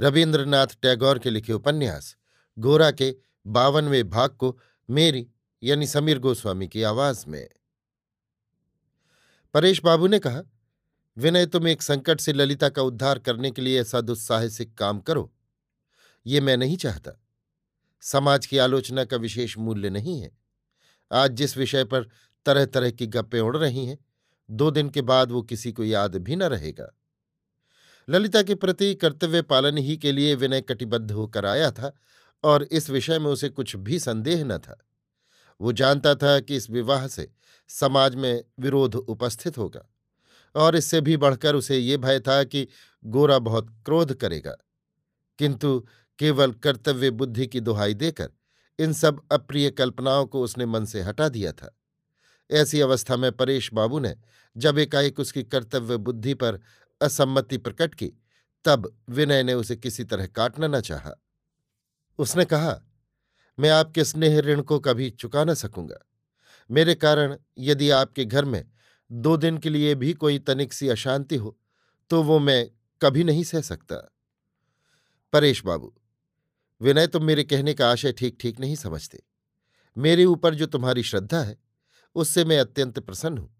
रविन्द्रनाथ टैगोर के लिखे उपन्यास, गोरा के बावनवें भाग को मेरी यानी समीर गोस्वामी की आवाज़ में। परेश बाबू ने कहा, विनय, तुम एक संकट से ललिता का उद्धार करने के लिए ऐसा दुस्साहसिक काम करो। ये मैं नहीं चाहता। समाज की आलोचना का विशेष मूल्य नहीं है। आज जिस विषय पर तरह तरह की गप्पें उड़ रही हैं, दो दिन के बाद वो किसी को याद भी न रहेगा। ललिता के प्रति कर्तव्य पालन ही के लिए विनय कटिबद्ध होकर आया था और इस विषय में उसे कुछ भी संदेह न था। वो जानता था कि इस विवाह से समाज में विरोध उपस्थित होगा और इससे भी बढ़कर उसे ये भय था कि गोरा बहुत क्रोध करेगा। किंतु केवल कर्तव्य बुद्धि की दुहाई देकर इन सब अप्रिय कल्पनाओं को उसने मन से हटा दिया था। ऐसी अवस्था में परेश बाबू ने जब एकाएक उसकी कर्तव्य बुद्धि पर असम्मति प्रकट की, तब विनय ने उसे किसी तरह काटना न चाहा। उसने कहा, मैं आपके स्नेह ऋण को कभी चुका न सकूँगा। मेरे कारण यदि आपके घर में दो दिन के लिए भी कोई तनिक सी अशांति हो तो वो मैं कभी नहीं सह सकता। परेश बाबू, विनय तुम मेरे कहने का आशय ठीक ठीक नहीं समझते। मेरे ऊपर जो तुम्हारी श्रद्धा है, उससे मैं अत्यंत प्रसन्न हूँ।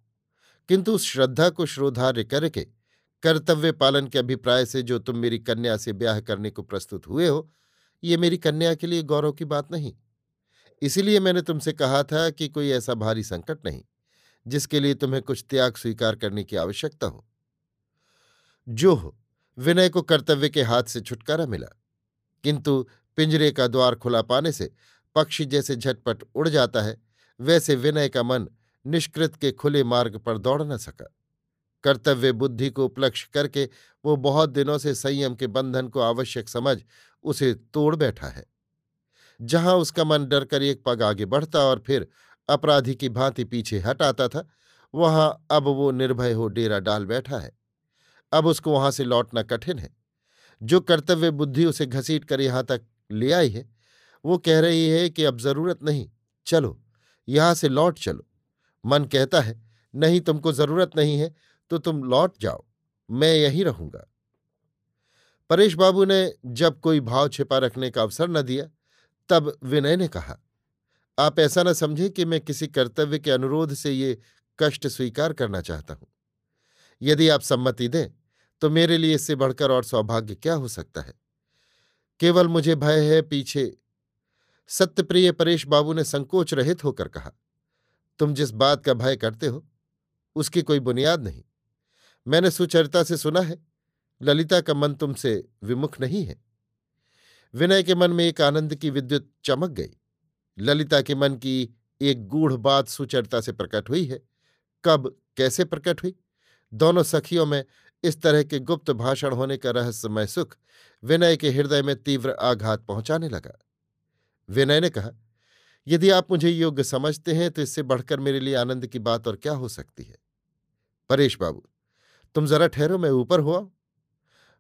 किंतु उस श्रद्धा को श्रोधार्य करके कर्तव्य पालन के अभिप्राय से जो तुम मेरी कन्या से ब्याह करने को प्रस्तुत हुए हो, ये मेरी कन्या के लिए गौरव की बात नहीं। इसीलिए मैंने तुमसे कहा था कि कोई ऐसा भारी संकट नहीं, जिसके लिए तुम्हें कुछ त्याग स्वीकार करने की आवश्यकता हो। जो हो, विनय को कर्तव्य के हाथ से छुटकारा मिला। किंतु पिंजरे का द्वार खुला पाने से पक्षी जैसे झटपट उड़ जाता है, वैसे विनय का मन निष्कृत के खुले मार्ग पर दौड़ न सका। कर्तव्य बुद्धि को उपलक्ष्य करके वो बहुत दिनों से संयम के बंधन को आवश्यक समझ उसे तोड़ बैठा है। जहाँ उसका मन डरकर एक पग आगे बढ़ता और फिर अपराधी की भांति पीछे हट आता था, वहाँ अब वो निर्भय हो डेरा डाल बैठा है। अब उसको वहाँ से लौटना कठिन है। जो कर्तव्य बुद्धि उसे घसीट कर यहाँ तक ले आई है, वो कह रही है कि अब ज़रूरत नहीं, चलो, यहाँ से लौट चलो। मन कहता है, नहीं, तुमको ज़रूरत नहीं है तो तुम लौट जाओ, मैं यहीं रहूँगा। परेश बाबू ने जब कोई भाव छिपा रखने का अवसर न दिया, तब विनय ने कहा, आप ऐसा न समझें कि मैं किसी कर्तव्य के अनुरोध से ये कष्ट स्वीकार करना चाहता हूँ। यदि आप सम्मति दें तो मेरे लिए इससे बढ़कर और सौभाग्य क्या हो सकता है? केवल मुझे भय है पीछे। सत्यप्रिय परेश बाबू ने संकोच रहित होकर कहा, तुम जिस बात का भय करते हो, उसकी कोई बुनियाद नहीं। मैंने सुचरिता से सुना है, ललिता का मन तुमसे विमुख नहीं है। विनय के मन में एक आनंद की विद्युत चमक गई। ललिता के मन की एक गूढ़ बात सुचरिता से प्रकट हुई है। कब, कैसे प्रकट हुई? दोनों सखियों में इस तरह के गुप्त भाषण होने का रहस्यमय सुख विनय के हृदय में तीव्र आघात पहुँचाने लगा। विनय ने कहा, यदि आप मुझे योग्य समझते हैं तो इससे बढ़कर मेरे लिए आनंद की बात और क्या हो सकती है? परेश बाबू तुम जरा ठहरो, मैं ऊपर हुआ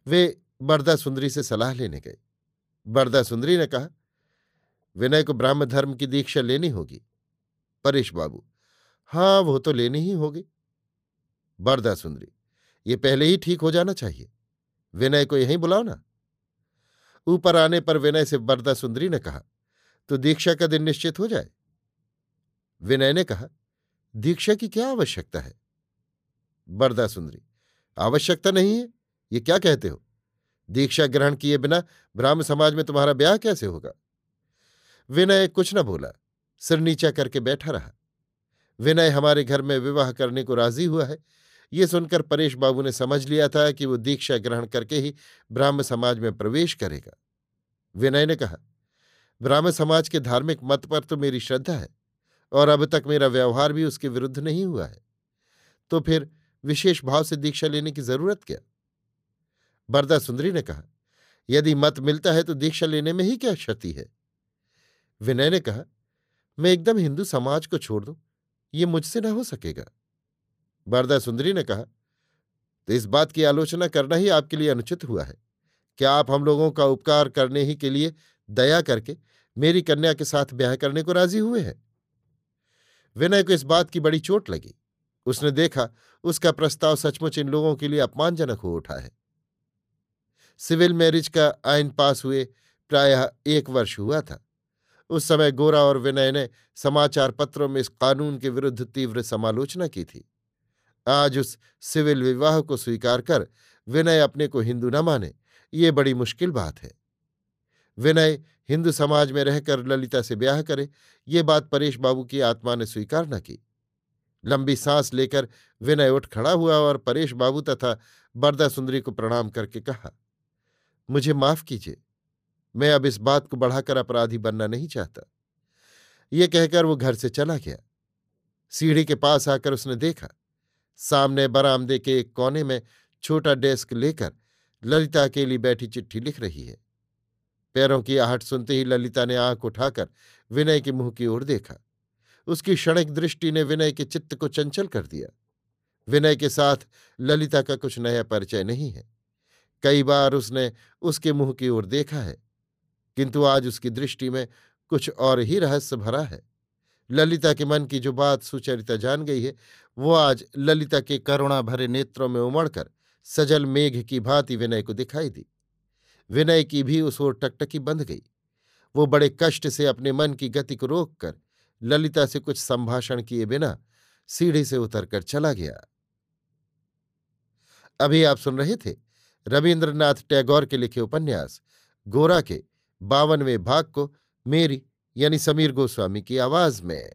वे बरदा सुंदरी से सलाह लेने गए। बरदा सुंदरी ने कहा, विनय को ब्राह्म धर्म की दीक्षा लेनी होगी। परेश बाबू? हाँ वो तो लेनी ही होगी। बरदा सुंदरी, ये पहले ही ठीक हो जाना चाहिए। विनय को यहीं बुलाओ ना। ऊपर आने पर विनय से बरदा सुंदरी ने कहा तो दीक्षा का दिन निश्चित हो जाए? विनय ने कहा, दीक्षा की क्या आवश्यकता है? बरदा सुंदरी आवश्यकता नहीं है? ये क्या कहते हो? दीक्षा ग्रहण किए बिना ब्राह्म समाज में तुम्हारा ब्याह कैसे होगा? विनय कुछ न बोला, सिर नीचा करके बैठा रहा। विनय हमारे घर में विवाह करने को राज़ी हुआ है। ये सुनकर परेश बाबू ने समझ लिया था कि वो दीक्षा ग्रहण करके ही ब्राह्म समाज में प्रवेश करेगा। विनय ने कहा, ब्राह्म समाज के धार्मिक मत पर तो मेरी श्रद्धा है, और अब तक मेरा व्यवहार भी उसके विरुद्ध नहीं हुआ है। तो फिर विशेष भाव से दीक्षा लेने की ज़रूरत क्या? बरदा सुंदरी ने कहा, यदि मत मिलता है तो दीक्षा लेने में ही क्या क्षति है? विनय ने कहा, मैं एकदम हिंदू समाज को छोड़ दूँ, ये मुझसे ना हो सकेगा। बरदा सुंदरी ने कहा तो इस बात की आलोचना करना ही आपके लिए अनुचित हुआ है। क्या आप हम लोगों का उपकार करने ही के लिए दया करके मेरी कन्या के साथ ब्याह करने को राज़ी हुए हैं? विनय को इस बात की बड़ी चोट लगी। उसने देखा, उसका प्रस्ताव सचमुच इन लोगों के लिए अपमानजनक हो उठा है। सिविल मैरिज का आइन पास हुए प्रायः एक वर्ष हुआ था। उस समय गोरा और विनय ने समाचार पत्रों में इस कानून के विरुद्ध तीव्र समालोचना की थी। आज उस सिविल विवाह को स्वीकार कर विनय अपने को हिंदू न माने, ये बड़ी मुश्किल बात है। विनय हिंदू समाज में रहकर ललिता से ब्याह करे, ये बात परेश बाबू की आत्मा ने स्वीकार न की। लंबी सांस लेकर विनय उठ खड़ा हुआ और परेश बाबू तथा बरदा सुंदरी को प्रणाम करके कहा, मुझे माफ़ कीजिए, मैं अब इस बात को बढ़ाकर अपराधी बनना नहीं चाहता। ये कहकर वो घर से चला गया। सीढ़ी के पास आकर उसने देखा, सामने बरामदे के एक कोने में छोटा डेस्क लेकर ललिता अकेली बैठी चिट्ठी लिख रही है। पैरों की आहट सुनते ही ललिता ने आँख उठाकर विनय के मुँह की ओर देखा। उसकी क्षणिक दृष्टि ने विनय के चित्त को चंचल कर दिया। विनय के साथ ललिता का कुछ नया परिचय नहीं है। कई बार उसने उसके मुँह की ओर देखा है, किंतु आज उसकी दृष्टि में कुछ और ही रहस्य भरा है। ललिता के मन की जो बात सुचरिता जान गई है, वो आज ललिता के करुणा भरे नेत्रों में उमड़कर सजल मेघ की भांति विनय को दिखाई दी। विनय की भी उस ओर टकटकी बंध गई। वो बड़े कष्ट से अपने मन की गति को रोककर ललिता से कुछ संभाषण किए बिना सीढ़ी से उतरकर चला गया। अभी आप सुन रहे थे रविन्द्रनाथ टैगोर के लिखे उपन्यास, गोरा के बावनवें भाग को मेरी यानी समीर गोस्वामी की आवाज़ में।